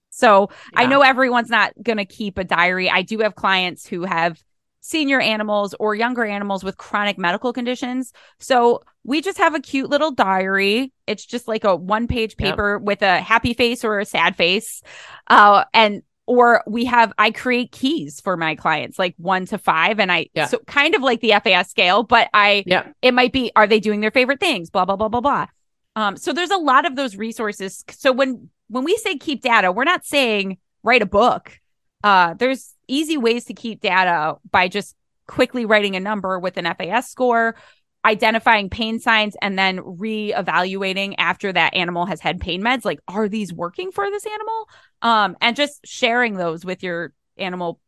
So yeah. I know everyone's not going to keep a diary. I do have clients who have senior animals or younger animals with chronic medical conditions. So we just have a cute little diary. It's just like a one page paper yep. with a happy face or a sad face. Uh, and or we have I create keys for my clients, like one to five, and I yeah. so kind of like the FAS scale, but I yeah. it might be are they doing their favorite things, blah blah blah blah blah. Um, so there's a lot of those resources. So when when we say keep data, we're not saying write a book. Uh, there's easy ways to keep data by just quickly writing a number with an FAS score, identifying pain signs, and then re-evaluating after that animal has had pain meds. Like, are these working for this animal? Um, and just sharing those with your animal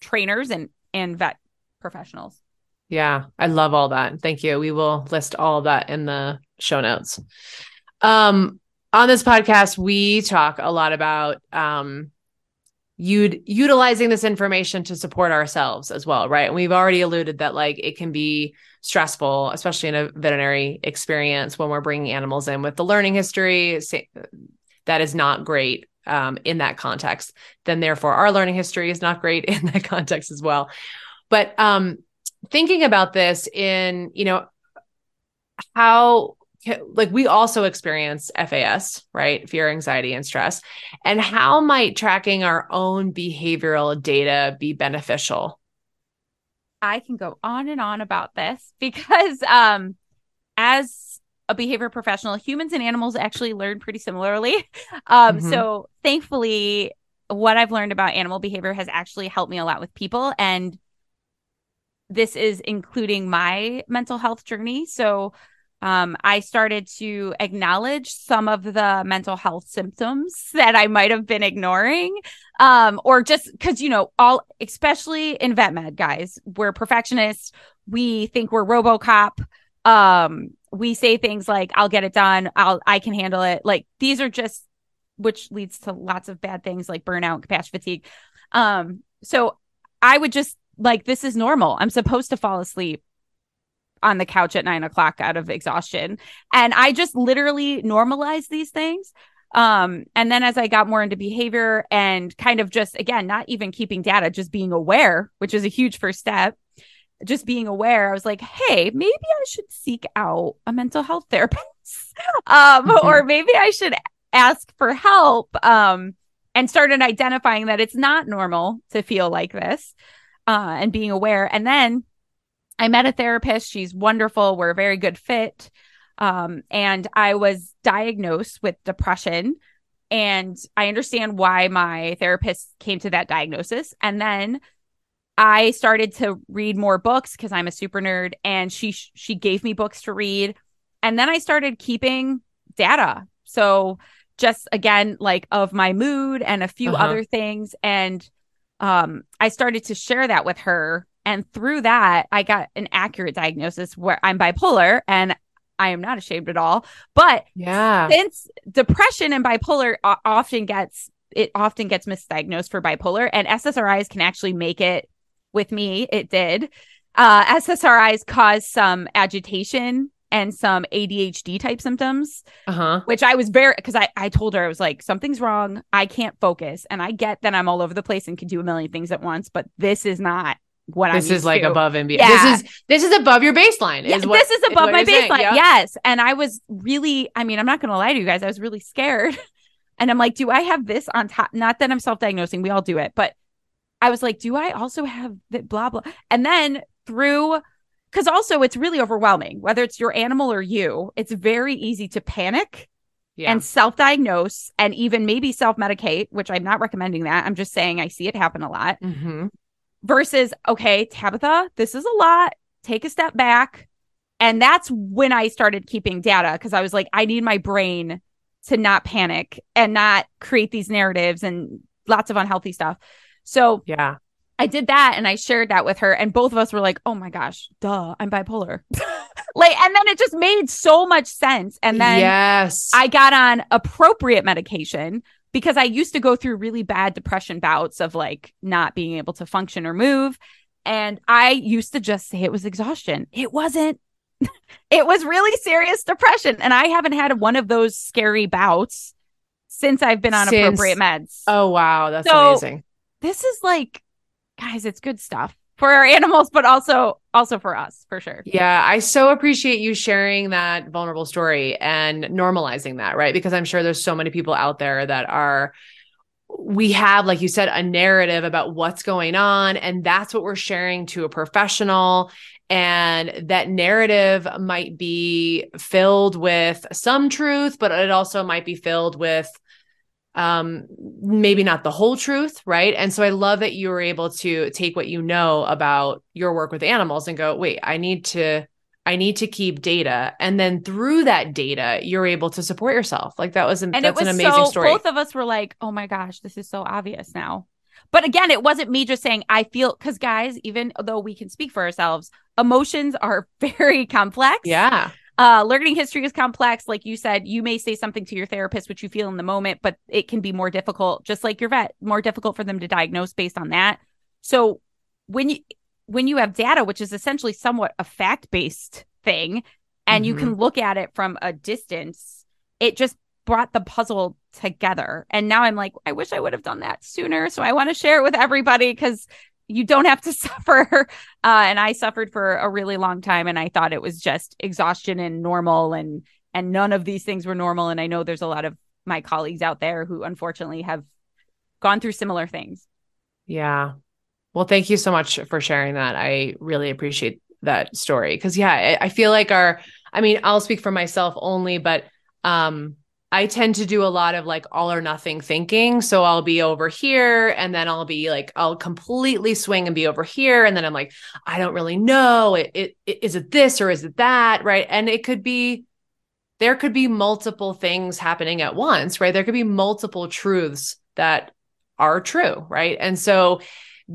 trainers and and vet professionals. Yeah, I love all that. Thank you. We will list all that in the show notes. Um, on this podcast, we talk a lot about um, you'd utilizing this information to support ourselves as well right? And we've already alluded that like it can be stressful especially in a veterinary experience when we're bringing animals in with the learning history that is not great um, in that context. Then therefore our learning history is not great in that context as well. But um, thinking about this in you know how like we also experience FAS, right? Fear, anxiety, and stress. And how might tracking our own behavioral data be beneficial? I can go on and on about this because um as a behavior professional, humans and animals actually learn pretty similarly. Um mm-hmm. so thankfully what I've learned about animal behavior has actually helped me a lot with people and this is including my mental health journey. So um, I started to acknowledge some of the mental health symptoms that I might have been ignoring, um, or just because you know, all especially in vet med, guys, we're perfectionists. We think we're RoboCop. Um, we say things like, "I'll get it done. I'll I can handle it." Like these are just, which leads to lots of bad things like burnout, capacity fatigue. Um, so I would just like this is normal. I'm supposed to fall asleep on the couch at nine o'clock out of exhaustion. And I just literally normalized these things. Um, and then as I got more into behavior and kind of just again, not even keeping data, just being aware, which is a huge first step, just being aware, I was like, hey, maybe I should seek out a mental health therapist. um, mm-hmm. or maybe I should ask for help. Um, and started identifying that it's not normal to feel like this uh, and being aware. And then I met a therapist. She's wonderful. We're a very good fit. Um, and I was diagnosed with depression. And I understand why my therapist came to that diagnosis. And then I started to read more books because I'm a super nerd, and she she gave me books to read. And then I started keeping data. So just again, like of my mood and a few uh-huh. other things. And um, I started to share that with her and through that, I got an accurate diagnosis where I'm bipolar and I am not ashamed at all. But yeah, since depression and bipolar often gets it often gets misdiagnosed for bipolar, and SSRIs can actually make it. With me, it did. Uh, SSRIs cause some agitation and some ADHD type symptoms, uh-huh. which I was very because I I told her I was like something's wrong. I can't focus, and I get that I'm all over the place and can do a million things at once, but this is not what this I'm is like to. above and beyond. Yeah. This is this is above your baseline. Is yeah, what, this is above is my baseline. Yep. Yes, and I was really. I mean, I'm not going to lie to you guys. I was really scared, and I'm like, do I have this on top? Not that I'm self-diagnosing. We all do it, but I was like, do I also have that? Blah blah. And then through. Because also, it's really overwhelming, whether it's your animal or you. It's very easy to panic yeah. and self diagnose and even maybe self medicate, which I'm not recommending that. I'm just saying I see it happen a lot. Mm-hmm versus, okay, Tabitha, this is a lot. Take a step back. And that's when I started keeping data because I was like, I need my brain to not panic and not create these narratives and lots of unhealthy stuff. So, yeah, I did that and I shared that with her. And both of us were like, oh my gosh, duh, I'm bipolar. like, and then it just made so much sense. And then yes, I got on appropriate medication because I used to go through really bad depression bouts of like not being able to function or move. And I used to just say it was exhaustion. It wasn't. it was really serious depression. And I haven't had one of those scary bouts since I've been on since, appropriate meds. Oh, wow. That's so, amazing. This is like, guys, it's good stuff for our animals, but also also for us for sure. Yeah, I so appreciate you sharing that vulnerable story and normalizing that, right? Because I'm sure there's so many people out there that are we have like you said a narrative about what's going on and that's what we're sharing to a professional and that narrative might be filled with some truth but it also might be filled with um maybe not the whole truth right? And so i love that you were able to take what you know about your work with animals and go wait i need to i need to keep data. And then through that data you're able to support yourself. Like that was an, and that's it was an amazing so, story. both of us were like oh my gosh this is so obvious now. But again it wasn't me just saying i feel because guys even though we can speak for ourselves emotions are very complex. Yeah uh, learning history is complex. Like you said, you may say something to your therapist, which you feel in the moment, but it can be more difficult, just like your vet, more difficult for them to diagnose based on that. So when you when you have data, which is essentially somewhat a fact based thing, and mm-hmm. you can mm-hmm. look at it from a distance, it just brought the puzzle together. And now I'm like, I wish I would have done that sooner. So I want to share it with everybody because you don't have to suffer. Uh, and I suffered for a really long time, and I thought it was just exhaustion and normal, and and none of these things were normal. And I know there's a lot of my colleagues out there who unfortunately have gone through similar things. Yeah. Well, thank you so much for sharing that. I really appreciate that story because yeah, I, I feel like our. I mean, I'll speak for myself only, but um I tend to do a lot of like all or nothing thinking. So I'll be over here and then I'll be like, I'll completely swing and be over here. And then I'm like, I don't really know. It, it, it is it this or is it that? Right. And it could be, there could be multiple things happening at once, right? There could be multiple truths that are true. Right. And so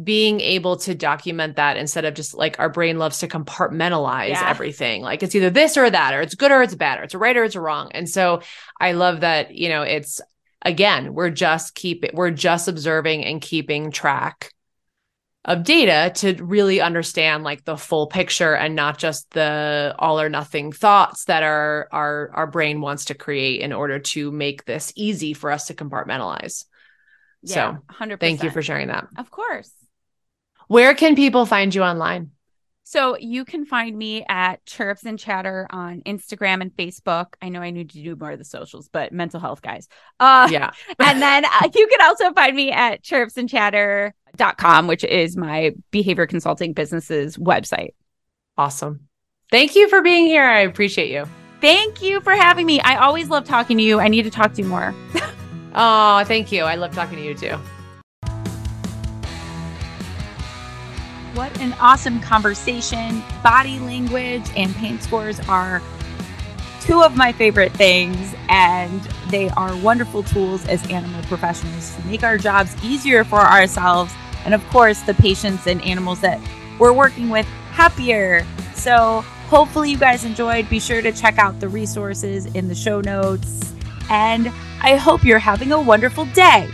being able to document that instead of just like our brain loves to compartmentalize yeah. everything. Like it's either this or that, or it's good or it's bad, or it's a right or it's a wrong. And so I love that, you know, it's again, we're just keep we're just observing and keeping track of data to really understand like the full picture and not just the all or nothing thoughts that our our our brain wants to create in order to make this easy for us to compartmentalize. Yeah, so 100%. thank you for sharing that. Of course. Where can people find you online? So you can find me at Chirps and Chatter on Instagram and Facebook. I know I need to do more of the socials, but mental health guys. Uh, yeah. and then uh, you can also find me at chirpsandchatter.com, which is my behavior consulting business's website. Awesome. Thank you for being here. I appreciate you. Thank you for having me. I always love talking to you. I need to talk to you more. oh, thank you. I love talking to you too. What an awesome conversation. Body language and pain scores are two of my favorite things, and they are wonderful tools as animal professionals to make our jobs easier for ourselves and, of course, the patients and animals that we're working with happier. So, hopefully, you guys enjoyed. Be sure to check out the resources in the show notes, and I hope you're having a wonderful day.